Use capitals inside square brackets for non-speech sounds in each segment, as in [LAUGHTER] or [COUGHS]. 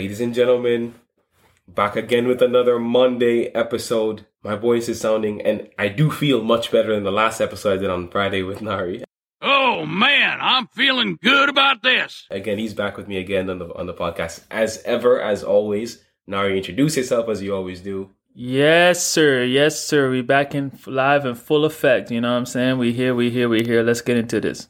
Ladies and gentlemen, back again with another Monday episode. My voice is sounding, and I do feel much better than the last episode I did on Friday with Nari. Oh man, I'm feeling good about this. Again, he's back with me again on the on the podcast as ever, as always. Nari, introduce yourself as you always do. Yes, sir. Yes, sir. We back in live in full effect. You know what I'm saying? We here, we here, we here. Let's get into this.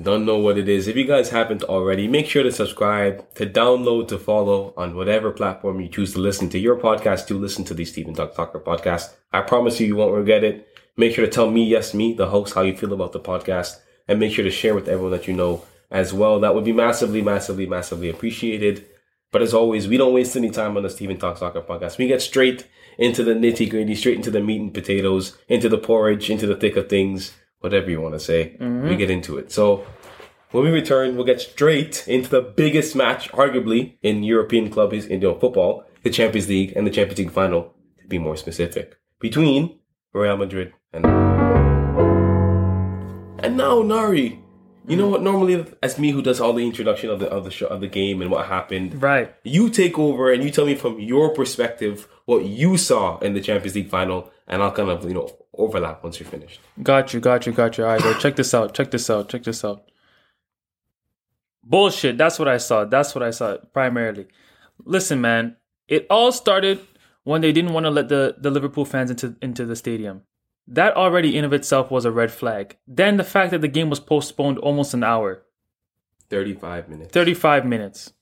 Don't know what it is. If you guys haven't already, make sure to subscribe, to download, to follow on whatever platform you choose to listen to your podcast to. Listen to the Stephen Talk Talker podcast. I promise you, you won't regret it. Make sure to tell me, yes, me, the host, how you feel about the podcast, and make sure to share with everyone that you know as well. That would be massively, massively, massively appreciated. But as always, we don't waste any time on the Stephen Talk Soccer podcast. We get straight into the nitty gritty, straight into the meat and potatoes, into the porridge, into the thick of things, whatever you want to say. We mm-hmm. get into it. So when we return, we'll get straight into the biggest match, arguably, in European club in you football, the Champions League and the Champions League final, to be more specific, between Real Madrid and. And now, Nari. You know what? Normally, as me who does all the introduction of the of the show, of the game and what happened, Right. you take over and you tell me from your perspective what you saw in the Champions League final, and I'll kind of you know overlap once you're finished. Got you, got you, got you. All right, bro. Check this out. Check this out. Check this out. Bullshit. That's what I saw. That's what I saw primarily. Listen, man. It all started when they didn't want to let the, the Liverpool fans into into the stadium. That already in of itself was a red flag. Then the fact that the game was postponed almost an hour, Thirty-five minutes. 35 minutes.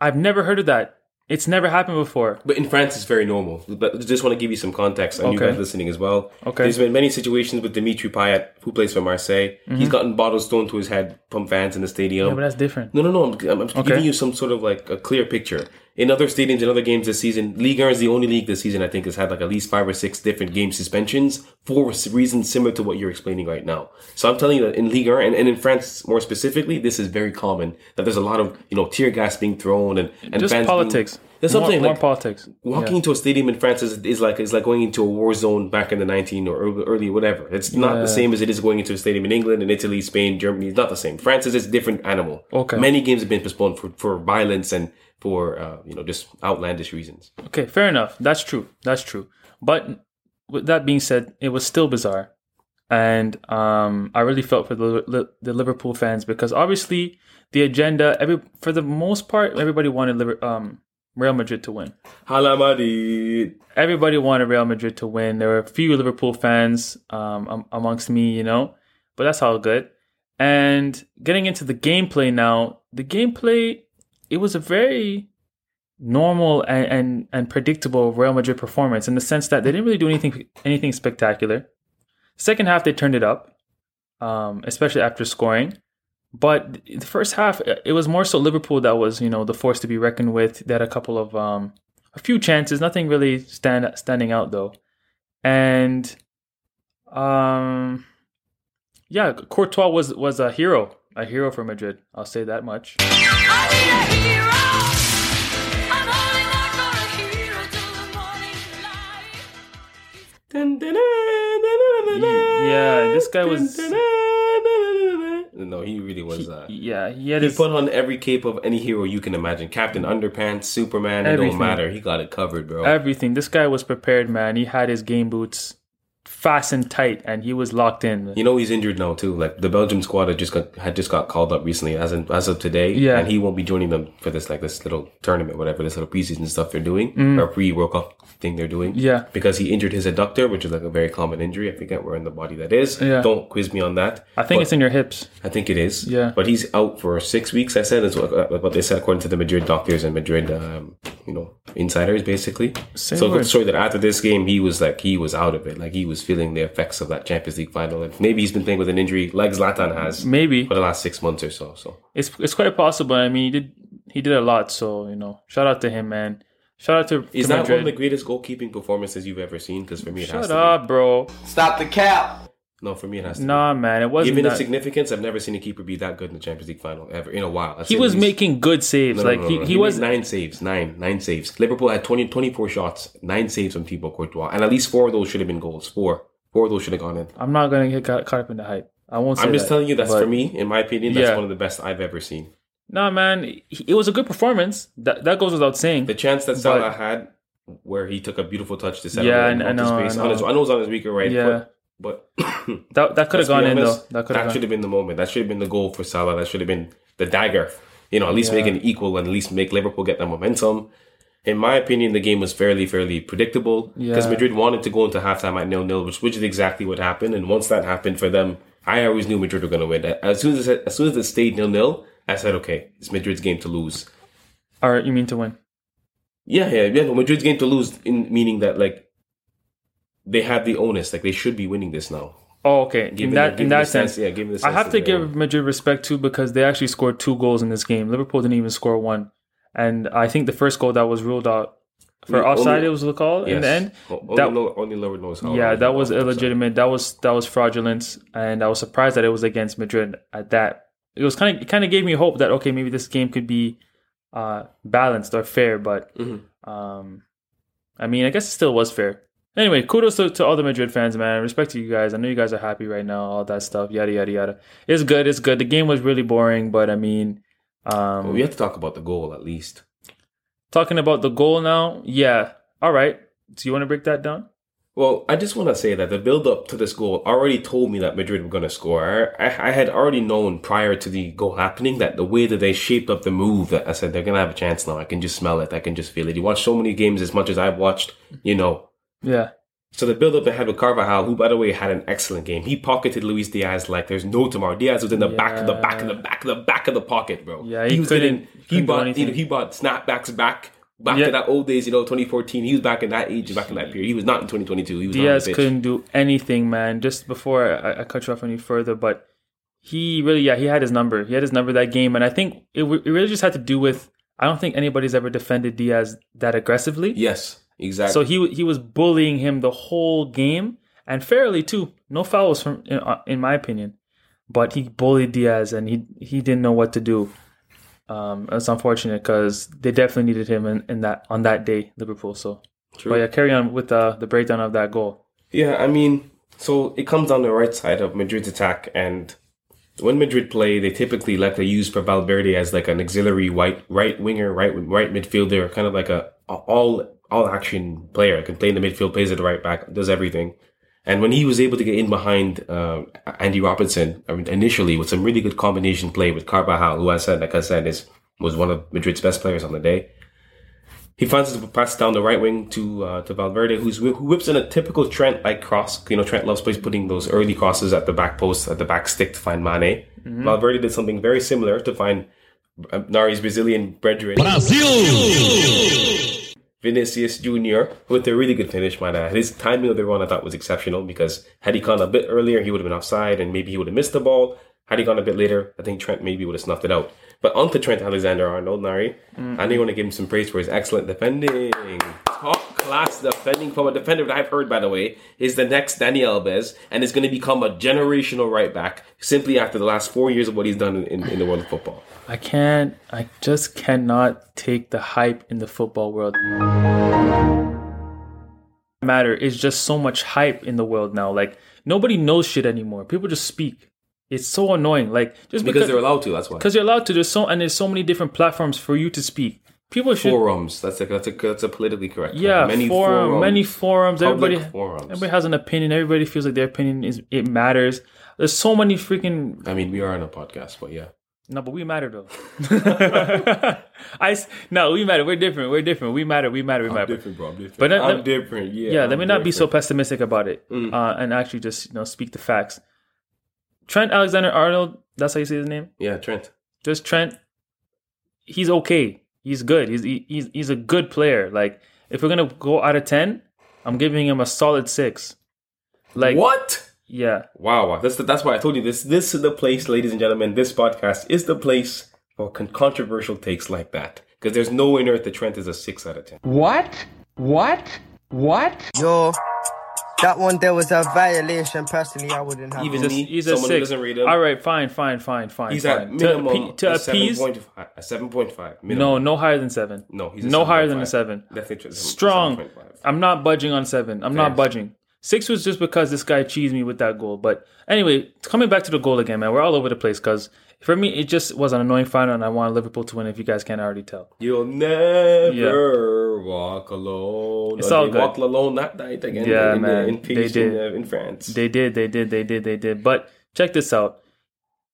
I've never heard of that. It's never happened before. But in France, it's very normal. But I just want to give you some context, and you guys listening as well. Okay. There's been many situations with Dimitri Payet, who plays for Marseille. He's gotten bottles thrown to his head from fans in the stadium. Mm-hmm. Yeah, but that's different. No, no, no. I'm, I'm giving you some sort of like a clear picture. In other stadiums, in other games this season, Ligue 1 is the only league this season I think has had like at least five or six different game suspensions for reasons similar to what you're explaining right now. So I'm telling you that in Ligue 1 and, and in France more specifically, this is very common that there's a lot of you know tear gas being thrown and and Just politics. Being, there's something more like politics. Walking into a stadium in France is, is like is like going into a war zone back in the 19 or early, early whatever. It's not Yeah. the same as it is going into a stadium in England and Italy, Spain, Germany. It's not the same. France is a different animal. Okay. Many games have been postponed for, for violence and for uh, you know just outlandish reasons. Okay, fair enough. That's true. That's true. But with that being said, it was still bizarre, and um, I really felt for the the Liverpool fans because obviously the agenda, every for the most part, everybody wanted um, Real Madrid to win. Hala Madrid. Everybody wanted Real Madrid to win. There were a few Liverpool fans um, amongst me, you know, but that's all good. And getting into the gameplay now, the gameplay it was a very normal and, and and predictable Real Madrid performance in the sense that they didn't really do anything anything spectacular. Second half they turned it up, um, especially after scoring. But the first half it was more so Liverpool that was you know the force to be reckoned with. They had a couple of um, a few chances, nothing really stand standing out though, and um, yeah, Courtois was was a hero, a hero for Madrid. I'll say that much. Yeah, this guy was- No, he really was. Uh, Yeah, he had he his put on every cape of any hero you can imagine. Captain Underpants, Superman. Everything. It don't matter. He got it covered, bro. everything. This guy was prepared, man. He had his game boots fastened tight, and he was locked in. You know he's injured now too. Like the Belgium squad had just got had just got called up recently, as in, as of today. Yeah. and he won't be joining them for this like this little tournament, whatever this little preseason stuff they're doing or pre World Cup thing they're doing. Mm. Yeah. because he injured his adductor, which is like a very common injury. I forget where in the body that is. Yeah. Don't quiz me on that. I think But it's in your hips. I think it is. Yeah. but he's out for six weeks. I said is what, uh, what they said according to the Madrid doctors and Madrid, um, you know, insiders basically. Same so word. the story that after this game he was like he was out of it, like he was feeling the effects of that Champions League final, and maybe he's been playing with an injury like Zlatan has Maybe for the last six months or so. So it's it's quite possible. I mean, he did he did a lot. So you know, shout out to him, man. Shout out to, is to that Madrid. one of the greatest goalkeeping performances you've ever seen? Because for me, it has Shut to up, bro. Stop the cap. Be. No, for me, it has to. Nah, man, it wasn't. Given its that- significance, I've never seen a keeper be that good in the Champions League final ever in a while. He was least- making good saves. No, no, like no, he, no. he, was. nine saves, nine, nine saves. Liverpool had 20, 24 shots, nine saves from Thibaut Courtois, and at least four of those should have been goals. Four, four of those should have gone in. I'm not gonna get caught, up in the hype. I won't. Say I'm just that, telling you that's but for me, in my opinion, that's Yeah. one of the best I've ever seen. Nah, man, it was a good performance. That that goes without saying. The chance that Salah had, where he took a beautiful touch to set Yeah, up I- and I help his know, I know. On his, I know it was on his weaker right Yeah. foot, but [COUGHS] That that could have gone in though. That could have that should have been the moment. That should have been the goal for Salah. That should have been the dagger. You know, at least Yeah. make it equal and at least make Liverpool get that momentum. In my opinion, the game was fairly, fairly predictable because Yeah. Madrid wanted to go into halftime at nil nil, which, which is exactly what happened. And once that happened for them, I always knew Madrid were going to win. As soon as it, as soon as it stayed nil nil, I said, okay, it's Madrid's game to lose. Or you mean to win? Yeah, yeah, yeah. No, Madrid's game to lose, in meaning that like they have the onus, like they should be winning this now. Oh, okay. In that the- in that sense, yeah. Given the I have to give Madrid respect too because they actually scored two goals in this game. Liverpool didn't even score one, and I think the first goal that was ruled out for Only- offside, it was the call in the end. Only, that- only Lord knows how. yeah, that was illegitimate. That was that was fraudulent, and I was surprised that it was against Madrid at that. It was kind of it kind of gave me hope that okay, maybe this game could be uh, balanced or fair, but Mhm. um, I mean, I guess it still was fair. Anyway, kudos to, to all the Madrid fans, man. Respect to you guys. I know you guys are happy right now. All that stuff, yada yada yada. It's good. It's good. The game was really boring, but I mean, um, Well, we have to talk about the goal at least. talking about the goal now. Yeah. All right. Do you want to break that down? Well, I just want to say that the build up to this goal already told me that Madrid were going to score. I, I, I had already known prior to the goal happening that the way that they shaped up the move, that I said they're going to have a chance now. I can just smell it. I can just feel it. You watch so many games as much as I've watched, you know. Yeah. So the build up they had with Carvajal, who by the way had an excellent game. He pocketed Luis Diaz like there's no tomorrow. Diaz was in the back of the back of the back of the back of the pocket, bro. Yeah, he was couldn't- getting- he bought you know, he bought snapbacks back back Yeah. to that old days, you know, 2014. He was back in that age, back in that period. He was not in 2022. He was Diaz couldn't do anything, man. Just before I, I cut you off any further, but he really, yeah, he had his number. He had his number that game, and I think it, it really just had to do with. I don't think anybody's ever defended Diaz that aggressively. Yes, exactly. So he he was bullying him the whole game, and fairly too. No fouls from, in, uh, in my opinion, but he bullied Diaz, and he he didn't know what to do. Um, it's unfortunate because they definitely needed him in, in that on that day, Liverpool. So, True. but yeah, carry on with uh, the breakdown of that goal. Yeah, I mean, so it comes down the right side of Madrid's attack, and when Madrid play, they typically like to use for Valverde as like an auxiliary white right winger, right right midfielder, kind of like a, a all all action player. Can play in the midfield, plays at the right back, does everything. And when he was able to get in behind uh, Andy Robertson I mean, initially with some really good combination play with Carvajal, who I said, like I said, is was one of Madrid's best players on the day. He finds his pass down the right wing to uh, to Valverde, who's who whips in a typical Trent like cross. You know, Trent loves plays putting those early crosses at the back post, at the back stick to find Mane. Valverde did something very similar to find uh, Nari's Brazilian brethren. Vinicius Jr. with a really good finish, my man. His timing of the run I thought was exceptional because had he gone a bit earlier, he would have been offside and maybe he would have missed the ball. Had he gone a bit later, I think Trent maybe would have snuffed it out. But onto Trent Alexander Arnold, Nari. I know want to give him some praise for his excellent defending. Top class defending from a defender that I've heard, by the way, is the next Dani Alves and is going to become a generational right back simply after the last four years of what he's done in, in the world of football. I can't. I just cannot take the hype in the football world. Matter is just so much hype in the world now. Like nobody knows shit anymore. People just speak. It's so annoying. Like just Because because they're allowed to, that's why. because you're allowed to. There's so and there's so many different platforms for you to speak. People should. Forums. That's a, that's a, that's a politically correct yeah, Many forum, forums. many forums. Everybody, forums. everybody has an opinion. Everybody feels like their opinion is it matters. There's so many freaking I mean, we are on a podcast, but yeah. No, but we matter though. [LAUGHS] I no, we matter. We're different. We're different. We matter. We matter. We matter. different, bro. I'm different. But let- I'm let- different. Yeah. Yeah, I'm let me not be so pessimistic about it, uh, and actually just you know speak the facts. Trent Alexander Arnold. That's how you say his name. Yeah, Trent. Just Trent. He's okay. He's good. He's he- he's he's a good player. Like if we're gonna go out of ten, I'm giving him a solid six. Like What? Yeah, Wow, wow. That's the, that's why I told you this. This is the place, ladies and gentlemen. This podcast is the place for con- controversial takes like that. Because there's no way on earth that Trent is a six out of ten. What? What? What? Yo, that one there was a violation. Personally, I wouldn't have. Even he's a, me, he's a someone who six. doesn't read him. All right, fine, fine, fine, fine. He's fine. at minimum to, to a seven appease. point five. A seven point five. No, Minimum. no higher than seven. no, he's a no higher than a seven. Definitely Trent- Strong. 7.5. I'm not budging on seven. I'm not budging. Six was just because this guy cheesed me with that goal. But anyway, coming back to the goal again, man, we're all over the place because for me, it just was an annoying final, and I wanted Liverpool to win. If you guys can't already tell, You'll never walk alone. It's all they good. walked alone that night again. Yeah, in, man. In, They did. In, uh, in France. they did, they did, they did, they did. But check this out.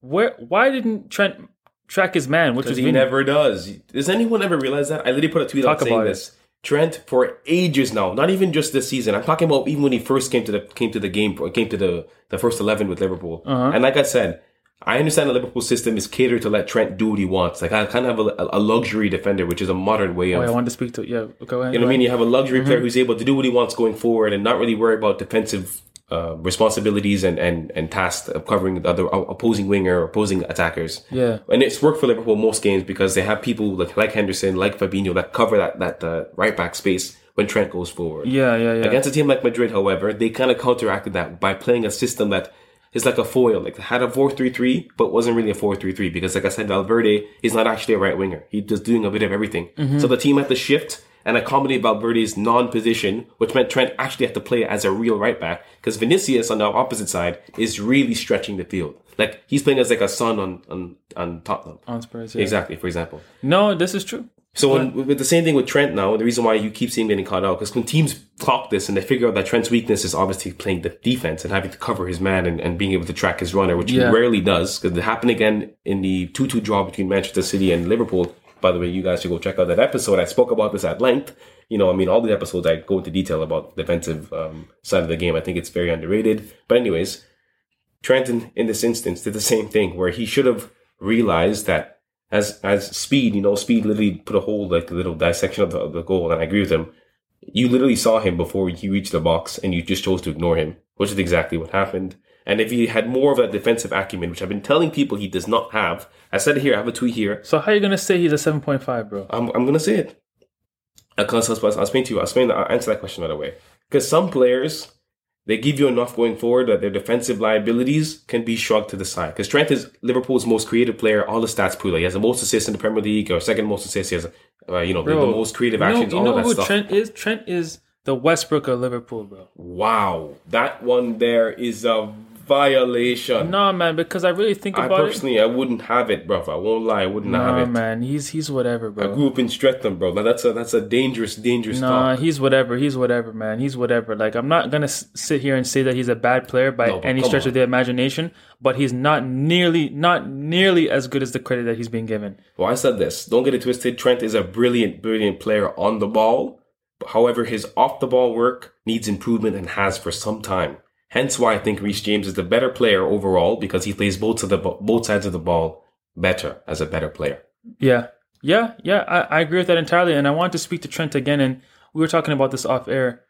Where? Why didn't Trent track his man? Which was he never does. Does anyone ever realize that? I literally put a tweet out saying about it. Trent for ages now, not even just this season. I'm talking about even when he first came to the came to the game, came to the the first eleven with Liverpool. Uh-huh. And like I said, I understand the Liverpool system is catered to let Trent do what he wants. Like I kind of have a, a luxury defender, which is a modern way Oh, of I wanted to speak to yeah. Go ahead. You know what I mean? You have a luxury Mm-hmm. player who's able to do what he wants going forward and not really worry about defensive uh, responsibilities and, and, and tasks of covering the other opposing winger, opposing attackers. Yeah. And it's worked for Liverpool most games because they have people like, like Henderson, like Fabinho that cover that, that uh, right back space when Trent goes forward. Yeah, yeah, yeah. Against a team like Madrid, however, they kind of counteracted that by playing a system that is like a foil, like had a 4-3-3, but wasn't really a 4-3-3 because like I said, Valverde is not actually a right winger. He's just doing a bit of everything. Mm-hmm. So the team had to shift and accommodate Valverde's non-position, which meant Trent actually had to play as a real right back because Vinicius on the opposite side is really stretching the field. Like he's playing as like a Son on, on, on Tottenham. on Spurs. Yeah. Exactly, for example. No, this is true. So when, with the same thing with Trent now, the reason why you keep seeing him getting caught out because when teams clock this and they figure out that Trent's weakness is obviously playing the defense and having to cover his man and, and being able to track his runner, which Yeah. he rarely does because it happened again in the two-two draw between Manchester City and Liverpool. By the way, you guys should go check out that episode. I spoke about this at length. You know, I mean, all the episodes I go into detail about the defensive um, side of the game. I think it's very underrated. But anyways, Trenton in this instance did the same thing where he should have realized that as as speed, you know, speed literally put a whole like little dissection of the, of the goal, and I agree with him. You literally saw him before he reached the box, and you just chose to ignore him, which is exactly what happened. And if he had more of a defensive acumen, which I've been telling people he does not have, I said it here. I have a tweet here. So how are you gonna say he's a seven point five, bro? I'm, I'm gonna say it. Because I'll, I'll explain to you. I'll explain. I'll answer that question right away. Because some players, they give you enough going forward that their defensive liabilities can be shrugged to the side. Because Trent is Liverpool's most creative player. All the stats prove that he has the most assists in the Premier League, or second most assists. He has, uh, you know, the, the most creative you know, actions. you all know of that who stuff. Trent is? Trent is the Westbrook of Liverpool, bro. wow, that one there is a violation. No, man, because I really think I about it. personally, I wouldn't have it, bro. I won't lie, I wouldn't Nah, have it. man, he's he's whatever, I bro. grew up in Streatham, bro. Now that's a that's a dangerous, dangerous Nah, talk. he's whatever. He's whatever, man. He's whatever. Like I'm not gonna s- sit here and say that he's a bad player by No, any stretch on. of the imagination, but he's not nearly not nearly as good as the credit that he's being given. Well, I said this. Don't get it twisted. Trent is a brilliant, brilliant player on the ball. But however, his off the ball work needs improvement and has for some time. Hence why I think Reece James is the better player overall because he plays both of the both sides of the ball better as a better player. Yeah, yeah, yeah. I, I agree with that entirely. And I want to speak to Trent again. And we were talking about this off air,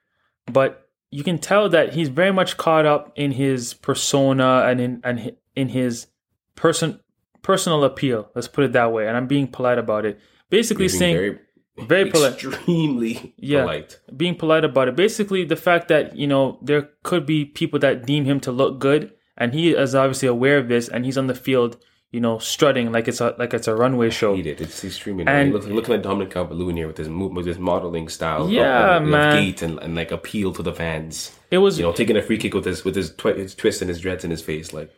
but you can tell that he's very much caught up in his persona and in and in his person personal appeal. Let's put it that way. And I'm being polite about it. Basically, saying very, very polite. extremely [LAUGHS] Yeah. polite. being polite about it. Basically, the fact that you know there could be people that deem him to look good, and he is obviously aware of this, and he's on the field, you know, strutting like it's a like it's a runway show. He did. It's extremely And- Looking, looking at Dominic Calvert-Lewin here with his with his modeling style, Yeah, of, of uh, man. gait and, and like appeal to the fans. It was You know, taking a free kick with his with his, twi- his twist and his dreads in his face, like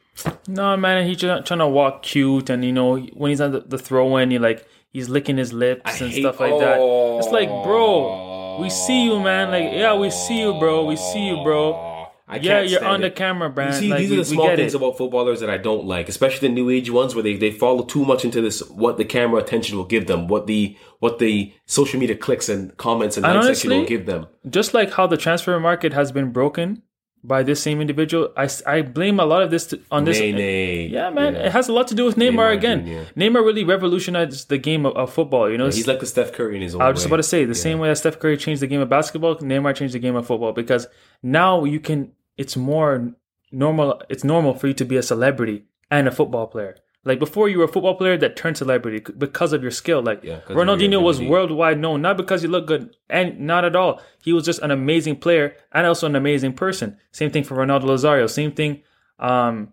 no man. He's trying to walk cute, and you know when he's on the, the throw in, he like he's licking his lips and hate- stuff like that. It's like, bro, we see you, man. Like, yeah, we see you, bro. We see you, bro. I Yeah, can't you're on the it. camera, You see, like, these we, are the small things it. about footballers that I don't like, especially the new age ones where they, they follow too much into this what the camera attention will give them, what the what the social media clicks and comments and And likes section will give them. just like how the transfer market has been broken by this same individual, I, I blame a lot of this to, on this. Nay, nay. Yeah, man, it has a lot to do with Neymar, Neymar again. Jr.. Neymar really revolutionized the game of, of football. You know, He's like the Steph Curry in his own I was just way. about to say the same way that Steph Curry changed the game of basketball, Neymar changed the game of football because now you can. It's more normal. It's normal for you to be a celebrity and a football player. Like before, you were a football player that turned celebrity because of your skill. Like Yeah, 'cause of your Ronaldinho was worldwide known not because he looked good and not at all. He was just an amazing player and also an amazing person. Same thing for Ronaldo Nazario. Same thing. Um,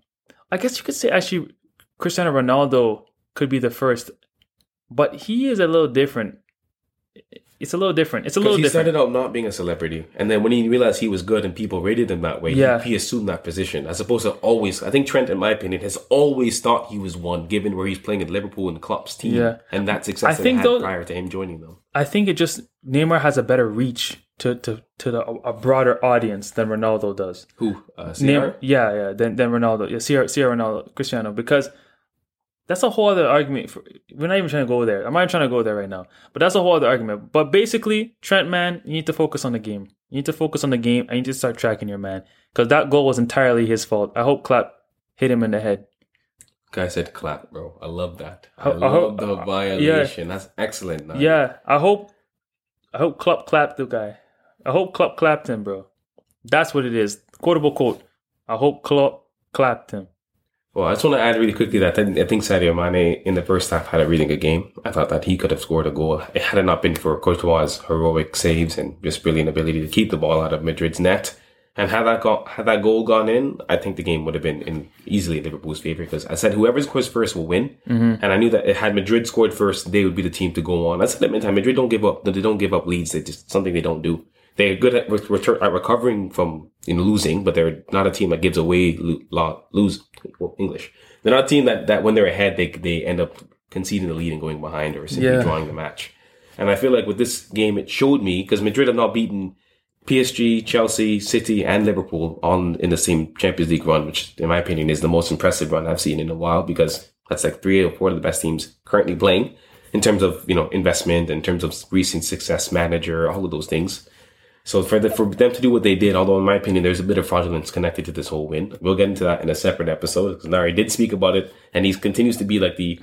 I guess you could say actually Cristiano Ronaldo could be the first, but he is a little different it's a little different. It's a little he different. started out not being a celebrity, and then when he realized he was good and people rated him that way, Yeah. he, he assumed that position as opposed to always. I think Trent, in my opinion, has always thought he was one, given where he's playing at Liverpool and Klopp's team, Yeah. and that success I think though- prior to him joining them. I think it just Neymar has a better reach to to to the, a broader audience than Ronaldo does. Who? Uh, Neymar, yeah, yeah, than than Ronaldo, yeah, Sierra, Sierra Ronaldo, Cristiano, because that's a whole other argument. For, we're not even trying to go there. I'm not even trying to go there right now. But that's a whole other argument. But basically, Trent, man, you need to focus on the game. You need to focus on the game, and you need to start tracking your man because that goal was entirely his fault. I hope Clap hit him in the head. Guy said clap, bro. I love that. I, I- I love hope- the uh, violation. That's excellent. man. Yeah, I hope, I hope Klopp clapped the guy. I hope Klopp clapped him, bro. That's what it is. Quotable quote. I hope Klopp clapped him. Well, I just want to add really quickly that I think Sadio Mane in the first half had a really good game. I thought that he could have scored a goal. It had it not been for Courtois' heroic saves and just brilliant ability to keep the ball out of Madrid's net. And had that got had that goal gone in, I think the game would have been in easily Liverpool's favor because I said whoever scores first will win. Mm-hmm. And I knew that had Madrid scored first, they would be the team to go on. I said at the time, Madrid don't give up. They don't give up leads. They just something they don't do. They're good at, re- return, at recovering from in losing, but they're not a team that gives away lo- lo- lose English. They're not a team that, that when they're ahead, they they end up conceding the lead and going behind or simply Yeah. drawing the match. And I feel like with this game, it showed me because Madrid have not beaten PSG, Chelsea, City, and Liverpool on in the same Champions League run, which in my opinion is the most impressive run I've seen in a while because that's like three or four of the best teams currently playing in terms of you know investment, in terms of recent success, manager, all of those things. So for the, for them to do what they did, although in my opinion there's a bit of fraudulence connected to this whole win, we'll get into that in a separate episode because Nari did speak about it, and he continues to be like the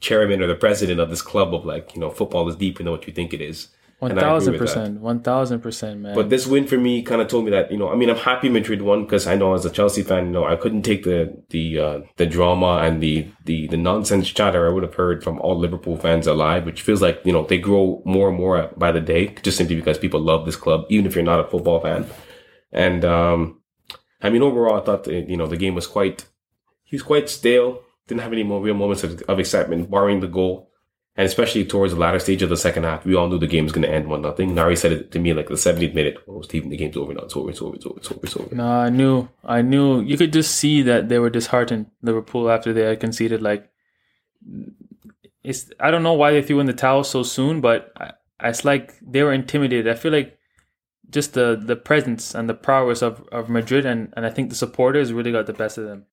chairman or the president of this club of like you know football is deeper than what you think it is. One And I agree thousand percent. One thousand percent, man. But this win for me kind of told me that you know, I mean, I'm happy Madrid won because I know as a Chelsea fan, you know, I couldn't take the the uh, the drama and the the the nonsense chatter I would have heard from all Liverpool fans alive, which feels like you know they grow more and more by the day, just simply because people love this club, even if you're not a football fan. And um, I mean, overall, I thought you know the game was quite he was quite stale. Didn't have any more real moments of, of excitement, barring the goal. And especially towards the latter stage of the second half, we all knew the game was going to end one nothing. Nari said it to me like the 70th minute. Oh, Stephen, the game's over now. It's over. It's over. It's over. It's over. It's over. no, I knew. I knew. You could just see that they were disheartened. Liverpool after they had conceded. Like, it's. I don't know why they threw in the towel so soon, but I, it's like they were intimidated. I feel like just the the presence and the prowess of, of Madrid and, and I think the supporters really got the best of them.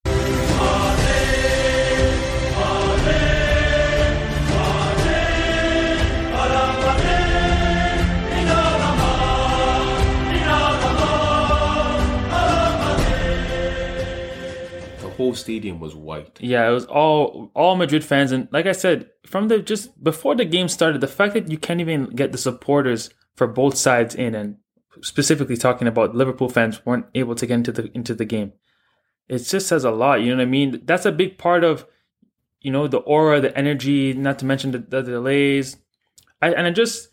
Whole stadium was white. Yeah, it was all all Madrid fans, and like I said, from the just before the game started, the fact that you can't even get the supporters for both sides in, and specifically talking about Liverpool fans weren't able to get into the into the game, it just says a lot. You know what I mean? That's a big part of you know the aura, the energy, not to mention the, the delays, I, and it just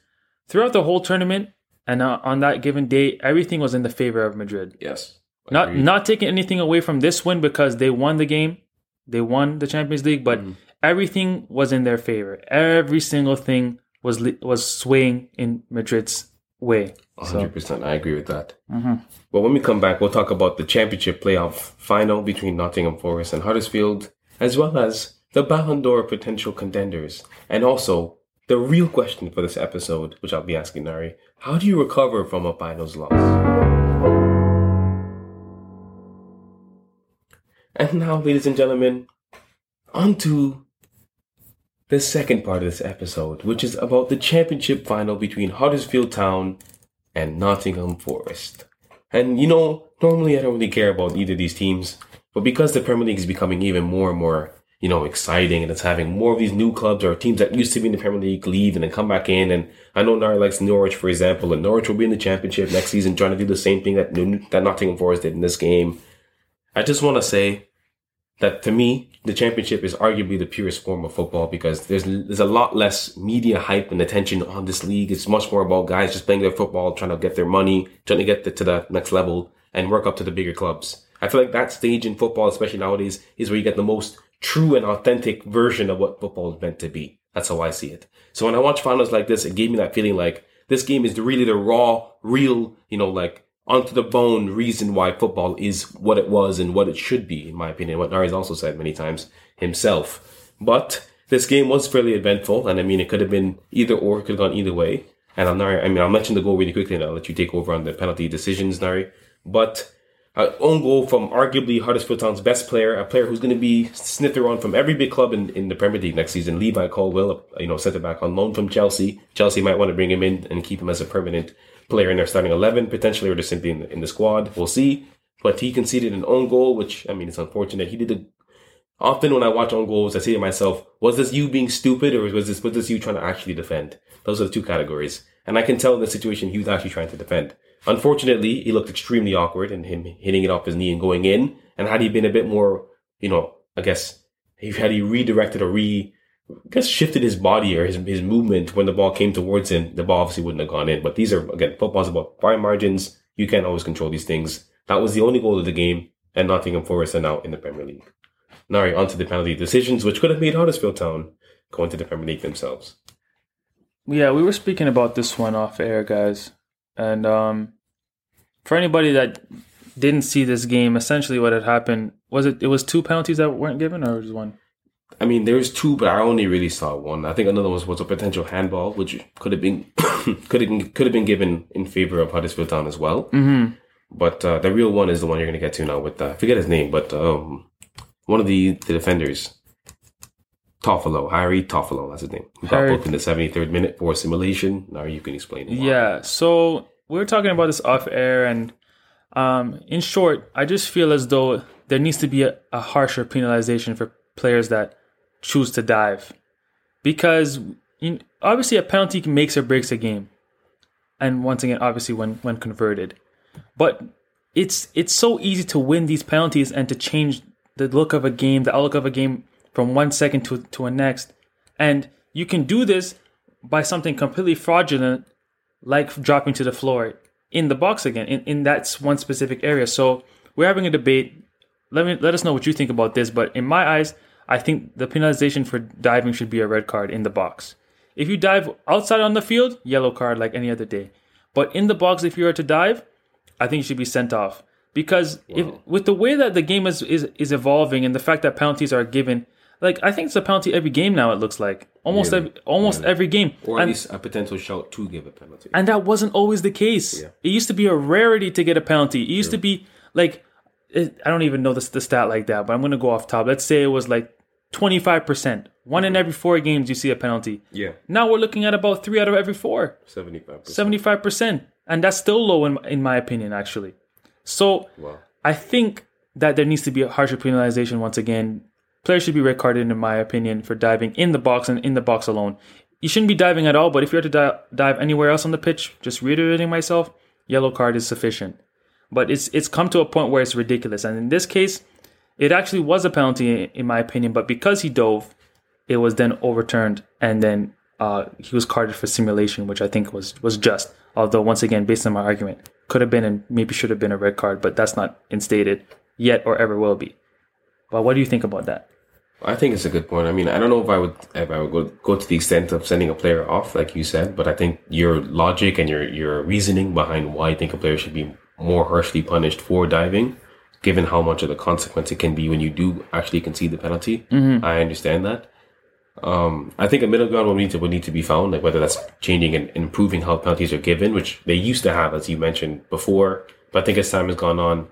throughout the whole tournament and uh, on that given day, everything was in the favor of Madrid. Yes. Not Agreed. not taking anything away from this win because they won the game, they won the Champions League, but mm-hmm. everything was in their favor. Every single thing was was swaying in Madrid's way. 100%. I agree with that. Mm-hmm. Well, when we come back, we'll talk about the championship playoff final between Nottingham Forest and Huddersfield, as well as the Ballon d'Or potential contenders, and also the real question for this episode, which I'll be asking Nari how do you recover from a finals loss? And now, ladies and gentlemen, on to the second part of this episode, which is about the championship final between Huddersfield Town and Nottingham Forest. And you know, normally I don't really care about either of these teams, but because the Premier League is becoming even more and more, you know, exciting and it's having more of these new clubs or teams that used to be in the Premier League leave and then come back in. And I know Nari likes Norwich, for example, and Norwich will be in the championship next season trying to do the same thing that, that Nottingham Forest did in this game. I just want to say that to me, the championship is arguably the purest form of football because there's there's a lot less media hype and attention on this league. It's much more about guys just playing their football, trying to get their money, trying to get the, to the next level and work up to the bigger clubs. I feel like that stage in football, especially nowadays, is where you get the most true and authentic version of what football is meant to be. That's how I see it. So when I watch finals like this, it gave me that feeling like this game is really the raw, real, you know, like onto the bone reason why football is what it was and what it should be, in my opinion. What Nari's also said many times himself. But this game was fairly eventful, and I mean, it could have been either or, it could have gone either way. And I'm Nari, I mean, I'll mention the goal really quickly, and I'll let you take over on the penalty decisions, Nari. But uh, own goal from arguably Huddersfield Town's best player, a player who's going to be sniffed around from every big club in, in the Premier League next season. Levi Colwill, you know, centre back on loan from Chelsea. Chelsea might want to bring him in and keep him as a permanent player in their starting 11, potentially, or just simply in the, in the squad. We'll see. But he conceded an own goal, which, I mean, it's unfortunate. He did a, often when I watch own goals, I say to myself, was this you being stupid or was this, was this you trying to actually defend? Those are the two categories. And I can tell in the situation he was actually trying to defend. Unfortunately, he looked extremely awkward and him hitting it off his knee and going in. And had he been a bit more, you know, I guess, had he redirected or re, I guess shifted his body or his, his movement when the ball came towards him, the ball obviously wouldn't have gone in. But these are, again, football's about fine margins. You can't always control these things. That was the only goal of the game and Nottingham Forest are now in the Premier League. Now onto the penalty decisions, which could have made Huddersfield Town go into the Premier League themselves. Yeah, we were speaking about this one off air, guys. And um, for anybody that didn't see this game, essentially what had happened was it it was two penalties that weren't given, or was one? I mean, there's two, but I only really saw one. I think another one was a potential handball, which could have been [COUGHS] could have been, could have been given in favor of Huddersfield Town as well. Mm-hmm. But uh, the real one is the one you're going to get to now. With uh, I forget his name, but um, one of the, the defenders, Toffolo, Harry Toffolo, that's his name. He got Harry- booked in the 73rd minute for simulation. Now you can explain it. why. Yeah. So we were talking about this off air, and um, in short, I just feel as though there needs to be a, a harsher penalization for players that choose to dive, because you, obviously a penalty makes or breaks a game, and once again, obviously when when converted, but it's it's so easy to win these penalties and to change the look of a game, the outlook of a game from one second to to a next, and you can do this by something completely fraudulent like dropping to the floor in the box again in, in that one specific area. So we're having a debate. Let me let us know what you think about this. But in my eyes, I think the penalization for diving should be a red card in the box. If you dive outside on the field, yellow card like any other day. But in the box, if you are to dive, I think you should be sent off because if with the way that the game is, is is evolving and the fact that penalties are given, like I think it's a penalty every game now. It looks like almost every almost every game. Or at And- least a potential shout to give a penalty. and that wasn't always the case. Yeah. It used to be a rarity to get a penalty. It used to be like, it, I don't even know the, the stat like that, but I'm going to go off top. Let's say it was like 25%. One in every four games, you see a penalty. yeah, Now we're looking at about three out of every four, 75%. 75%. And that's still low, in, in my opinion, actually. So Wow. I think that there needs to be a harsher penalization once again. Players should be red carded, in my opinion, for diving in the box and in the box alone. You shouldn't be diving at all, but if you're to di- dive anywhere else on the pitch, just reiterating myself, yellow card is sufficient. But it's it's come to a point where it's ridiculous, and in this case, it actually was a penalty in my opinion. But because he dove, it was then overturned, and then uh, he was carded for simulation, which I think was was just. Although once again, based on my argument, could have been and maybe should have been a red card, but that's not instated yet or ever will be. But what do you think about that? I think it's a good point. I mean, I don't know if I would if I would go, go to the extent of sending a player off, like you said, but I think your logic and your your reasoning behind why you think a player should be more harshly punished for diving, given how much of the consequence it can be when you do actually concede the penalty, I understand that. Um, I think a middle ground would need to would need to be found, like whether that's changing and improving how penalties are given, which they used to have, as you mentioned before. But I think as time has gone on,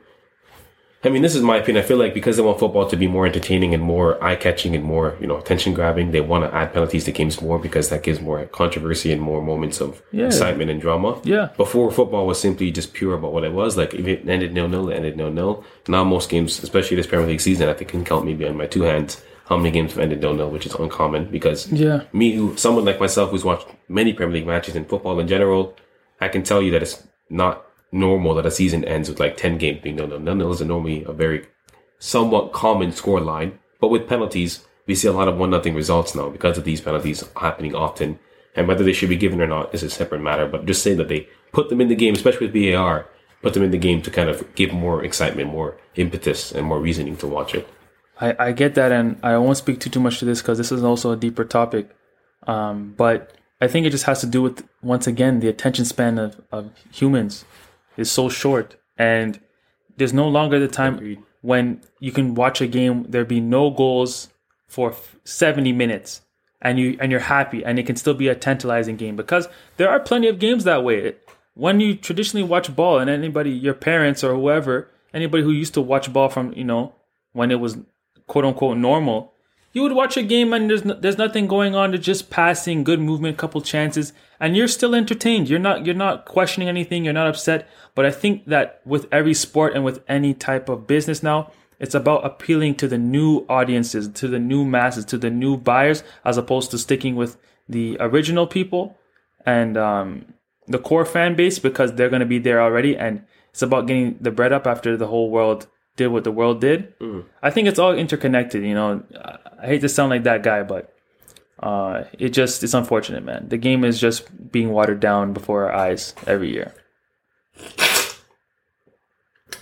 I mean, this is my opinion. I feel like because they want football to be more entertaining and more eye catching and more, you know, attention grabbing, they want to add penalties to games more because that gives more controversy and more moments of Yeah. excitement and drama. Yeah. Before football was simply just pure about what it was. Like if it ended nil nil, it ended nil nil. Now most games, especially this Premier League season, I think can count maybe on my two hands how many games have ended nil nil, which is uncommon because Yeah. me who someone like myself who's watched many Premier League matches and football in general, I can tell you that it's not normal that a season ends with like ten games being nil nil. Nil nil is normally a very somewhat common score line, but with penalties, we see a lot of one nothing results now because of these penalties happening often. And whether they should be given or not is a separate matter. But just saying that they put them in the game, especially with VAR, put them in the game to kind of give more excitement, more impetus, and more reasoning to watch it. I, I get that, and I won't speak too too much to this because this is also a deeper topic. Um, but I think it just has to do with once again the attention span of, of humans is so short, and there's no longer the time Agreed. when you can watch a game there be no goals for 70 minutes and you and you're happy and it can still be a tantalizing game because there are plenty of games that way when you traditionally watch ball and anybody your parents or whoever anybody who used to watch ball from you know when it was quote unquote normal you would watch a game and there's no, there's nothing going on. There's just passing, good movement, couple chances, and you're still entertained. You're not you're not questioning anything. You're not upset. But I think that with every sport and with any type of business now, it's about appealing to the new audiences, to the new masses, to the new buyers, as opposed to sticking with the original people and um, the core fan base because they're going to be there already. And it's about getting the bread up after the whole world did what the world did. I think it's all interconnected. You know, I hate to sound like that guy, but uh, it just it's unfortunate, man. The game is just being watered down before our eyes every year.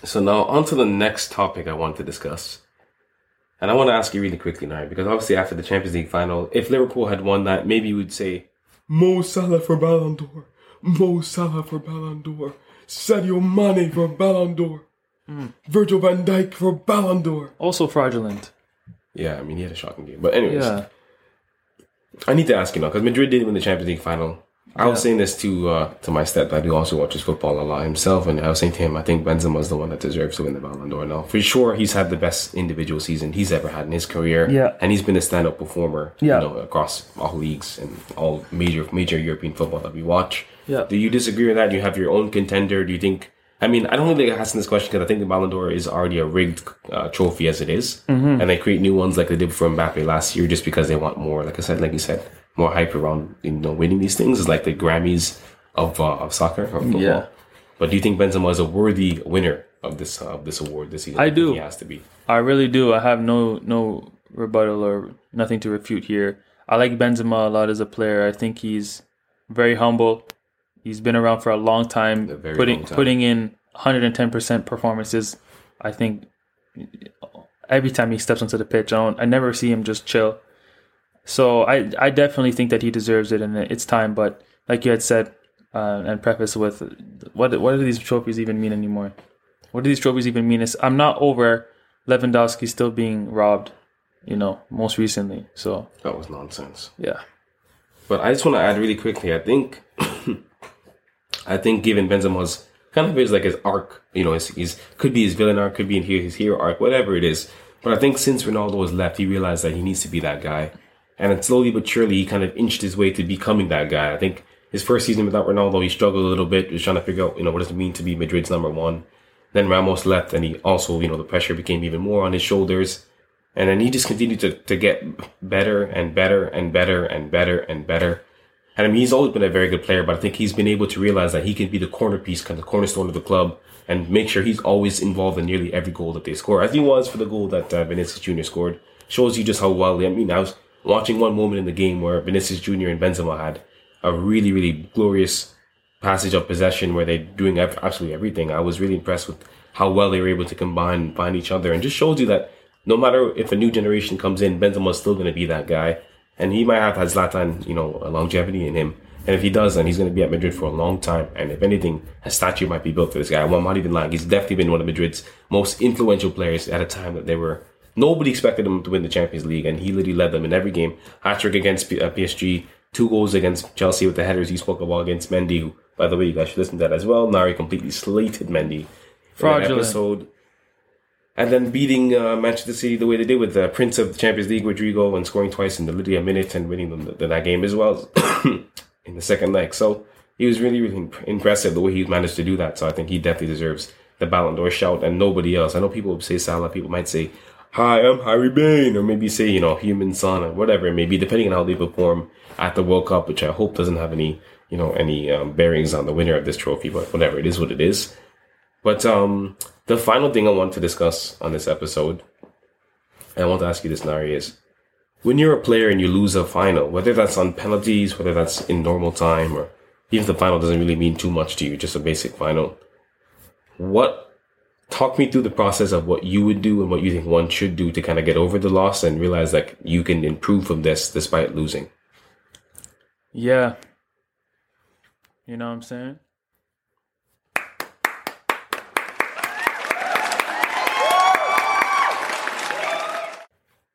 So now on to the next topic I want to discuss. And I want to ask you really quickly now, because obviously after the Champions League final, if Liverpool had won that, maybe you would say, Mo Salah for Ballon d'Or, Mo Salah for Ballon d'Or, Sadio Mane for Ballon d'Or, Virgil van Dijk for Ballon d'Or. Also fraudulent. Yeah, I mean, he had a shocking game. But anyways, Yeah. I need to ask you now, because Madrid did win the Champions League final. I was saying this to uh, to my stepdad, who also watches football a lot himself, and I was saying to him, I think Benzema is the one that deserves to win the Ballon d'Or now. For sure, he's had the best individual season he's ever had in his career. Yeah. and he's been a stand-up performer. Yeah. you know, across all leagues and all major major European football that we watch. Yeah. Do you disagree with that? Do you have your own contender? Do you think? I mean, I don't think they're asking this question because I think the Ballon d'Or is already a rigged uh, trophy as it is. Mm-hmm. and they create new ones like they did for Mbappe last year, just because they want more. Like I said, like you said, more hype around you know winning these things is like the Grammys of uh, of soccer or football. Yeah. But do you think Benzema is a worthy winner of this uh, of this award this season? I think do. He has to be. I really do. I have no no rebuttal or nothing to refute here. I like Benzema a lot as a player. I think he's very humble. He's been around for a long time, A putting long time. putting in 110% performances. I think every time he steps onto the pitch, I don't I never see him just chill. So I I definitely think that he deserves it and it's time, but like you had said uh, and preface with what what do these trophies even mean anymore? What do these trophies even mean? Is I'm not over Lewandowski still being robbed, you know, most recently. So That was nonsense. yeah, But I just want to add really quickly. I think, [CLEARS THROAT] I think given Benzema's kind of his like his arc, you know, his, his could be his villain arc, could be in here his hero arc, whatever it is. But I think since Ronaldo has left, he realized that he needs to be that guy, and slowly but surely he kind of inched his way to becoming that guy. I think his first season without Ronaldo, he struggled a little bit, was trying to figure out, you know, what does it mean to be Madrid's number one. Then Ramos left, and he also, you know, the pressure became even more on his shoulders. And then he just continued to, to get better and better and better and better and better. I mean, he's always been a very good player, but I think he's been able to realize that he can be the corner piece, kind of cornerstone of the club, and make sure he's always involved in nearly every goal that they score. As he was for the goal that uh, Vinicius Jr. scored, shows you just how well. I mean, I was watching one moment in the game where Vinicius Jr. and Benzema had a really, really glorious passage of possession where they're doing absolutely everything. I was really impressed with how well they were able to combine and find each other, and just shows you that no matter if a new generation comes in, Benzema Benzema's still going to be that guy, and he might have had Zlatan, you know, a longevity in him. And if he does, then he's going to be at Madrid for a long time. And if anything, a statue might be built for this guy. Well, I'm not even lying. He's definitely been one of Madrid's most influential players at a time that they were. Nobody expected him to win the Champions League, and he literally led them in every game. Hat trick against P- uh, PSG, two goals against Chelsea with the headers he spoke about against Mendy. Who, by the way, you guys should listen to that as well. Nari completely slated Mendy. in Fraudulent. episode. And then beating uh, Manchester City the way they did with the Prince of the Champions League, Rodrygo, and scoring twice in the Lydia minute and winning them the, that game as well [COUGHS] in the second leg. So he was really, really imp- impressive the way he managed to do that. So I think he definitely deserves the Ballon d'Or shout and nobody else. I know people say Salah, people might say, Hi, I'm Harry Kane, or maybe say, you know, Heung-min Son, or whatever it may be, depending on how they perform at the World Cup, which I hope doesn't have any, you know, any um, bearings on the winner of this trophy, but whatever, it is what it is. But um, the final thing I want to discuss on this episode, and I want to ask you this, Nari, is when you're a player and you lose a final, whether that's on penalties, whether that's in normal time, or even if the final doesn't really mean too much to you, just a basic final, what talk me through the process of what you would do and what you think one should do to kind of get over the loss and realize that you can improve from this despite losing. yeah. You know what I'm saying?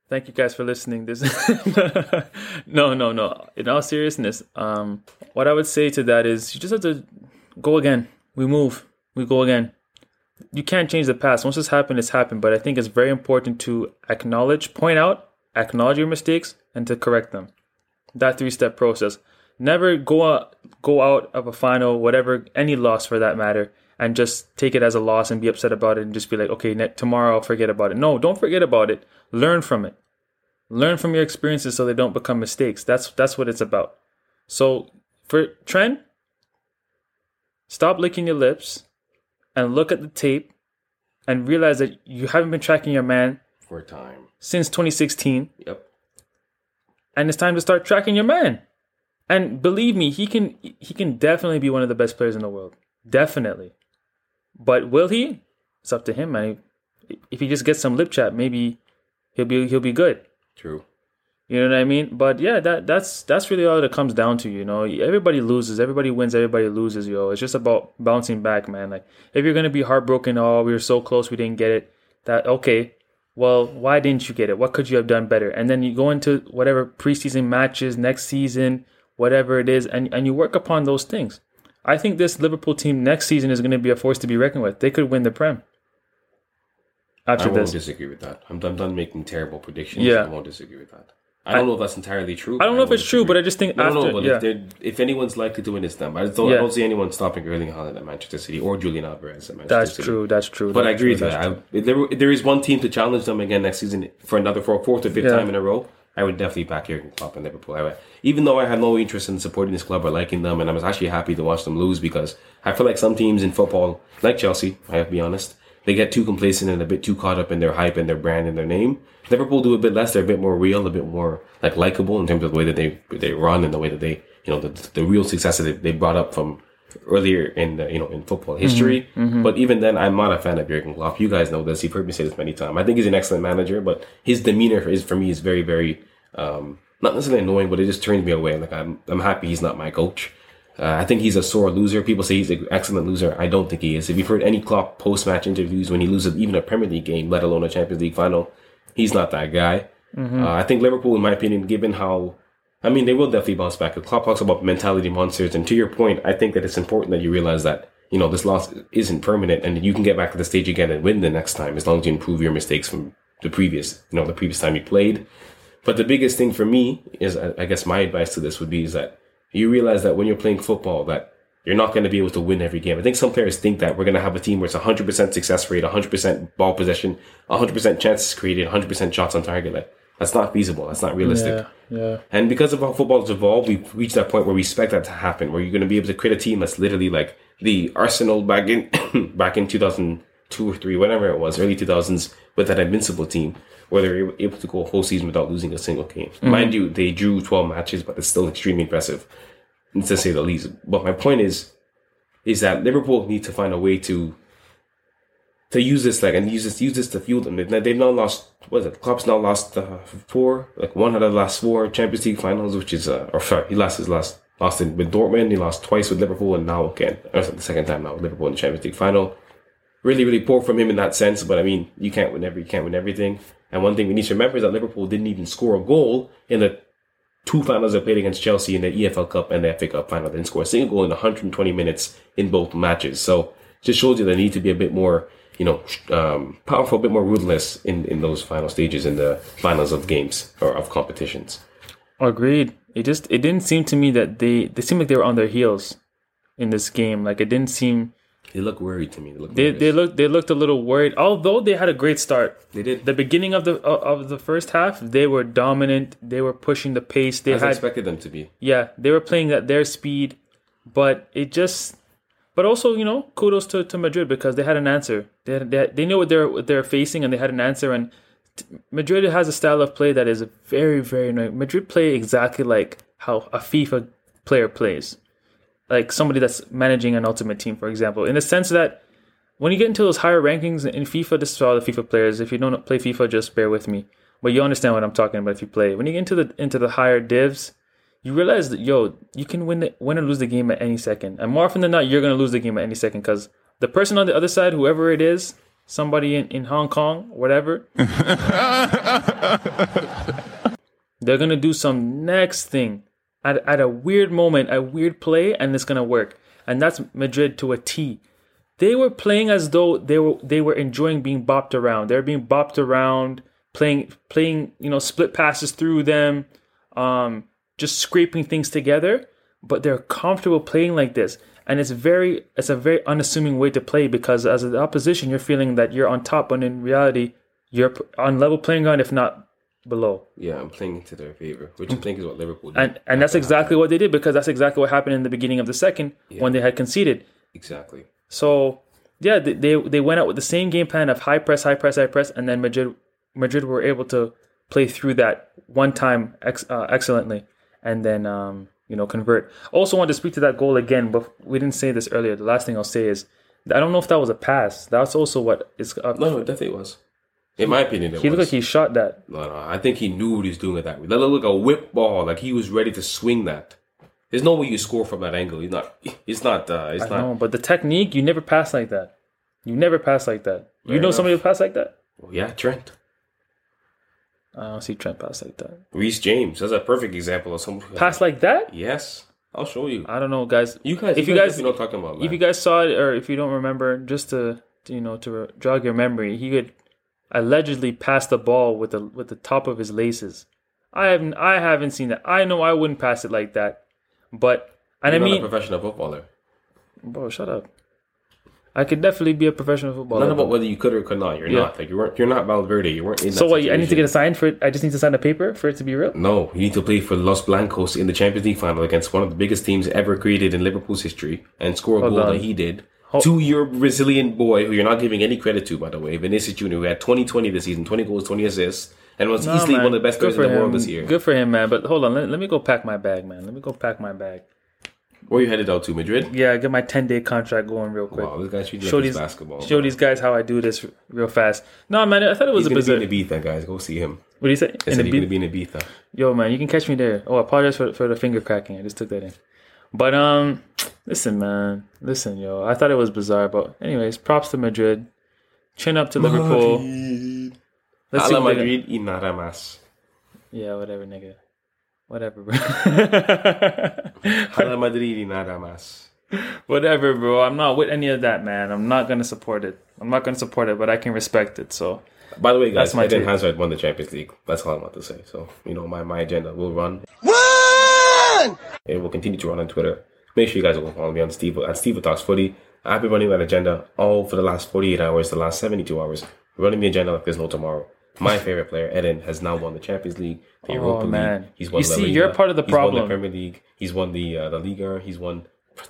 Thank you guys for listening. This [LAUGHS] no, no, no. In all seriousness, um, what I would say to that is you just have to go again. We move. We go again. You can't change the past. Once it's happened, it's happened. But I think it's very important to acknowledge, point out, acknowledge your mistakes, and to correct them. That three-step process. Never go out, go out of a final, whatever, any loss for that matter, and just take it as a loss and be upset about it and just be like, okay, ne- tomorrow I'll forget about it. No, don't forget about it. Learn from it. Learn from your experiences so they don't become mistakes. That's that's what it's about. So for Trent, stop licking your lips and look at the tape and realize that you haven't been tracking your man For a time. since 2016 Yep. and it's time to start tracking your man. And believe me, he can he can definitely be one of the best players in the world. Definitely. But will he? It's up to him, man. If he just gets some lip chat, maybe he'll be he'll be good. True. You know what I mean? But yeah, that that's that's really all it comes down to. You know, everybody loses, everybody wins, everybody loses. Yo, it's just about bouncing back, man. Like if you're gonna be heartbroken, oh, we were so close, we didn't get it. That okay. Well, why didn't you get it? What could you have done better? And then you go into whatever preseason matches next season, whatever it is, and and you work upon those things. I think this Liverpool team next season is going to be a force to be reckoned with. They could win the Prem. I After won't this, disagree with that. I'm, I'm done making terrible predictions. Yeah. I won't disagree with that. I don't know if that's entirely true. I don't know if won't it's true, but I just think No, after, no, but yeah, if, if anyone's likely to win, it's them. I don't, Yeah. I don't see anyone stopping Erling Haaland at Manchester City or Julian Alvarez at Manchester City. that's City. true. That's true. But I agree true, with that. I, there, there is one team to challenge them again next season for another for a fourth or fifth Yeah. time in a row. I would definitely back Jurgen Klopp and Liverpool. I, even though I had no interest in supporting this club or liking them, and I was actually happy to watch them lose because I feel like some teams in football, like Chelsea, I have to be honest, they get too complacent and a bit too caught up in their hype and their brand and their name. Liverpool do a bit less. They're a bit more real, a bit more like likable in terms of the way that they they run and the way that they you know the the real success that they, they brought up from earlier in the, you know in football history. But even then, I'm not a fan of Jurgen Klopp. You guys know this. You've heard me say this many times. I think he's an excellent manager, but his demeanor is for me is very very um, not necessarily annoying, but it just turns me away. Like I'm I'm happy he's not my coach. Uh, I think he's a sore loser. People say he's an excellent loser. I don't think he is. If you've heard any Klopp post match interviews when he loses even a Premier League game, let alone a Champions League final, he's not that guy. Uh, I think Liverpool, in my opinion, given how I mean, they will definitely bounce back. Klopp talks about mentality monsters, and to your point, I think that it's important that you realize that you know this loss isn't permanent, and you can get back to the stage again and win the next time as long as you improve your mistakes from the previous, you know, the previous time you played. But the biggest thing for me is, I guess, my advice to this would be is that you realize that when you're playing football, that you're not going to be able to win every game. I think some players think that we're going to have a team where it's 100% success rate, 100% ball possession, 100% chances created, 100% shots on target. Like that's not feasible. That's not realistic. Yeah, yeah. And because of how football's evolved, we've reached that point where we expect that to happen, where you're going to be able to create a team that's literally like the Arsenal back in [COUGHS] back in 2002 or three, whatever it was, early 2000s, with that invincible team, where they're able to go a whole season without losing a single game. Mm-hmm. Mind you, they drew 12 matches, but it's still extremely impressive, to say the least. But my point is, is that Liverpool need to find a way to to use this like and use this use this to fuel them. They've, they've now lost what is it? Klopp's now lost uh, four, like one out of the last four Champions League finals, which is uh, or sorry, he lost his last lost in with Dortmund, he lost twice with Liverpool, and now again, or the second time now with Liverpool in the Champions League final. Really, really poor from him in that sense, but I mean, you can't win every, you can't win everything. And one thing we need to remember is that Liverpool didn't even score a goal in the two finals they played against Chelsea in the EFL Cup and the FA Cup final. They didn't score a single goal in 120 minutes in both matches. So just shows you they need to be a bit more, you know, um, powerful, a bit more ruthless in, in those final stages in the finals of games or of competitions. Agreed. It just it didn't seem to me that they they seemed like they were on their heels in this game. Like it didn't seem They look worried to me. They look they they looked they looked a little worried. Although they had a great start. They did. The beginning of the of the first half, they were dominant. They were pushing the pace. They As I had expected them to be. yeah, they were playing at their speed, but it just. But also, you know, kudos to, to Madrid because they had an answer. They had, they, they knew what they're what they're facing and they had an answer. And t- Madrid has a style of play that is very very annoying. Madrid play exactly like how a FIFA player plays, like somebody that's managing an ultimate team, for example, in the sense that when you get into those higher rankings in FIFA, this is for all the FIFA players. If you don't play FIFA, just bear with me. But you understand what I'm talking about if you play. When you get into the into the higher divs, you realize that yo, you can win it, win or lose the game at any second, and more often than not, you're gonna lose the game at any second because the person on the other side, whoever it is, somebody in, in Hong Kong, whatever, [LAUGHS] they're gonna do some next thing at at a weird moment, a weird play, and it's gonna work. And that's Madrid to a T. They were playing as though they were they were enjoying being bopped around. They're being bopped around, playing playing you know split passes through them, um, just scraping things together. But they're comfortable playing like this, and it's very it's a very unassuming way to play because as the opposition, you're feeling that you're on top, when in reality, you're on level playing ground, if not below. Yeah, I'm playing into their favor, which I think is what Liverpool did. And and that's exactly what they did because that's exactly what happened in the beginning of the second when they had conceded. exactly. So yeah, they, they they went out with the same game plan of high press, high press, high press, and then Madrid Madrid were able to play through that one time ex, uh, excellently, and then um, you know convert. Also, want to speak to that goal again, but we didn't say this earlier. The last thing I'll say is I don't know if that was a pass. That's also what is. Uh, No, it definitely was. In my opinion, it was. he was. looked like he shot that. No, no, I think he knew what he was doing at that. That looked like a whip ball, like he was ready to swing that. There's no way you score from that angle. He's not. It's not. Uh, it's I not. know, but the technique, you never pass like that. You never pass like that. You know enough. somebody who pass like that? Well, yeah, Trent, I don't see Trent pass like that. Reece James. That's a perfect example of someone. Who Pass like that? Yes, I'll show you. I don't know, guys. You guys, if you guys, you know talking about, man. if you guys saw it or if you don't remember, just to you know to re- jog your memory, he could allegedly pass the ball with the with the top of his laces. I haven't I haven't seen that. I know I wouldn't pass it like that, but and You're I mean, a professional footballer. bro, shut up. I could definitely be a professional footballer. Not about whether you could or could not. You're Yeah. not. Like you weren't. You're not Valverde. You weren't so what? I need to get a sign for it. I just need to sign a paper for it to be real. No, you need to play for Los Blancos in the Champions League final against one of the biggest teams ever created in Liverpool's history and score a Hold goal on. that he did. to your Brazilian boy, who you're not giving any credit to, by the way, Vinicius Junior, who had 20 20 this season, 20 goals, 20 assists, and was No, easily man. one of the best Good players in the world this year. Good for him, man. But hold on, let, let me go pack my bag, man. Let me go pack my bag. Where you headed out to, Madrid? Yeah, get my ten day contract going real quick. Wow, this guy you show these basketball. show these guys how I do this real fast. No, man, I thought it was He's a bizarre. to be in Ibiza, guys. Go see him. What do you say? I In said the he's going to be in Ibiza. Yo, man, you can catch me there. Oh, I apologize for for the finger cracking. I just took that in. But um, listen, man, listen, yo. I thought it was bizarre, but anyways, props to Madrid. Chin up to Liverpool. Let's what Madrid y nada más. Yeah, whatever, nigga. Whatever, bro. Hala Madrid nada más. whatever, bro. I'm not with any of that, man. I'm not gonna support it. I'm not gonna support it, but I can respect it. So By the way, guys, That's my Eden take. Hazard won the Champions League. That's all I'm about to say. So, you know, my, my agenda will run. It will continue to run on Twitter. Make sure you guys will follow me on Steve at Steve Talks Footy. I've been running that agenda all for the last 48 hours, the last 72 hours. Running the agenda like there's no tomorrow. My favorite player, Eden, has now won the Champions League, the Europa Oh, man. League. He's won You La see, Liga. you're part of the He's won problem. the Premier League. He's won the uh, the Liga. He's won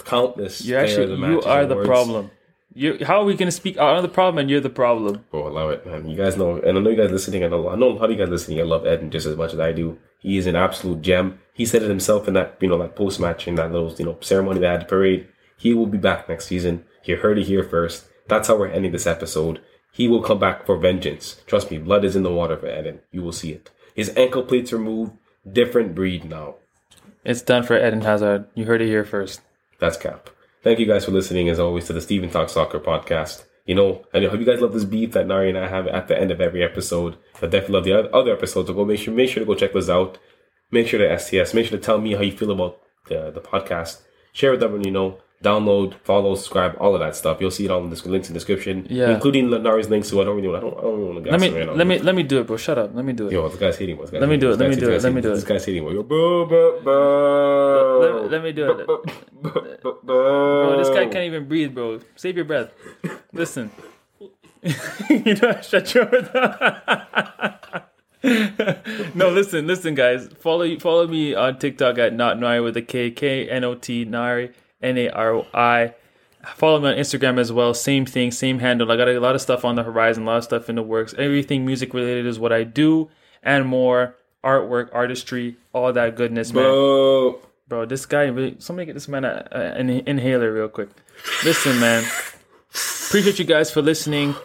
countless. you actually the you are the awards. problem. You how are we gonna speak out of the problem and you're the problem? Bro, allow it, man. You guys know, and I know you guys are listening, and I know I know a lot of you guys listening. I love Eden just as much as I do. He is an absolute gem. He said it himself in that, you know, that post match in that little, you know, ceremony they had the parade. He will be back next season. You heard it here first. That's how we're ending this episode. He will come back for vengeance. Trust me, blood is in the water for Eden. You will see it. His ankle plates removed. Different breed now. It's done for Eden Hazard. You heard it here first. That's Cap. Thank you guys for listening, as always, to the Steven Talk Soccer podcast. You know, I hope you guys love this beef that Nari and I have at the end of every episode. I definitely love the other episodes. So go make sure, make sure to go check those out. Make sure to STS. Make sure to tell me how you feel about the, the podcast. Share with everyone you know. Download, follow, subscribe, all of that stuff. You'll see it all in the links in the description, Yeah. including Nari's links. So I don't really, I don't, I don't really want to Let me right now. let me let me do it, bro. Shut up. Let me do it. Yo, this guy's hating. This guy's Let me do it, let me do it, let me do This it. guy's hating. Yo, bro, bro, bro. Let- me do it. [LAUGHS] Bro, this guy can't even breathe, bro. Save your breath. Listen. [LAUGHS] you know, shut your [LAUGHS] No, listen, listen, guys. Follow follow me on TikTok at not Nari with a K K N O T Nari N A R I. Follow me on Instagram as well. Same thing, same handle. I got a lot of stuff on the horizon, a lot of stuff in the works. Everything music related is what I do, and more artwork, artistry, all that goodness, man Bro. bro. This guy, really, somebody get this man a, a- an inhaler real quick. Listen, man. Appreciate you guys for listening.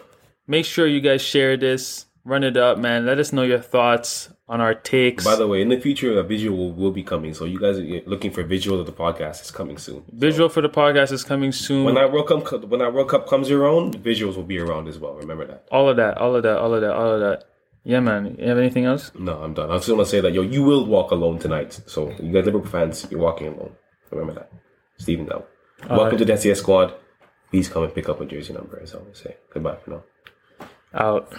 Make sure you guys share this. Run it up, man. Let us know your thoughts on our takes. By the way, in the future, a visual will be coming. So you guys are looking for visual of the podcast. It's coming soon. Visual for the podcast is coming soon. When that World Cup, when that World Cup comes around, visuals will be around as well. Remember that. all of that, all of that, all of that, all of that. Yeah, man. You have anything else? No, I'm done. I just gonna say that yo, you will walk alone tonight. So you guys Liverpool fans, you're walking alone. Remember that. Stephen now. Welcome to the STS squad. Please come and pick up a jersey number, as I always say. Goodbye for now. Out.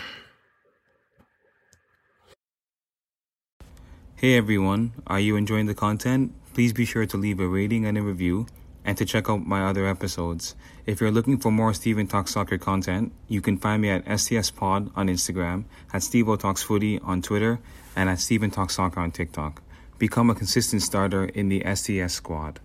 Hey everyone, are you enjoying the content? Please be sure to leave a rating and a review and to check out my other episodes. If you're looking for more Steven Talks Soccer content, you can find me at STS Pod on Instagram, at Stevo Talks Footy on Twitter, and at Steven Talks Soccer on TikTok. Become a consistent starter in the STS squad.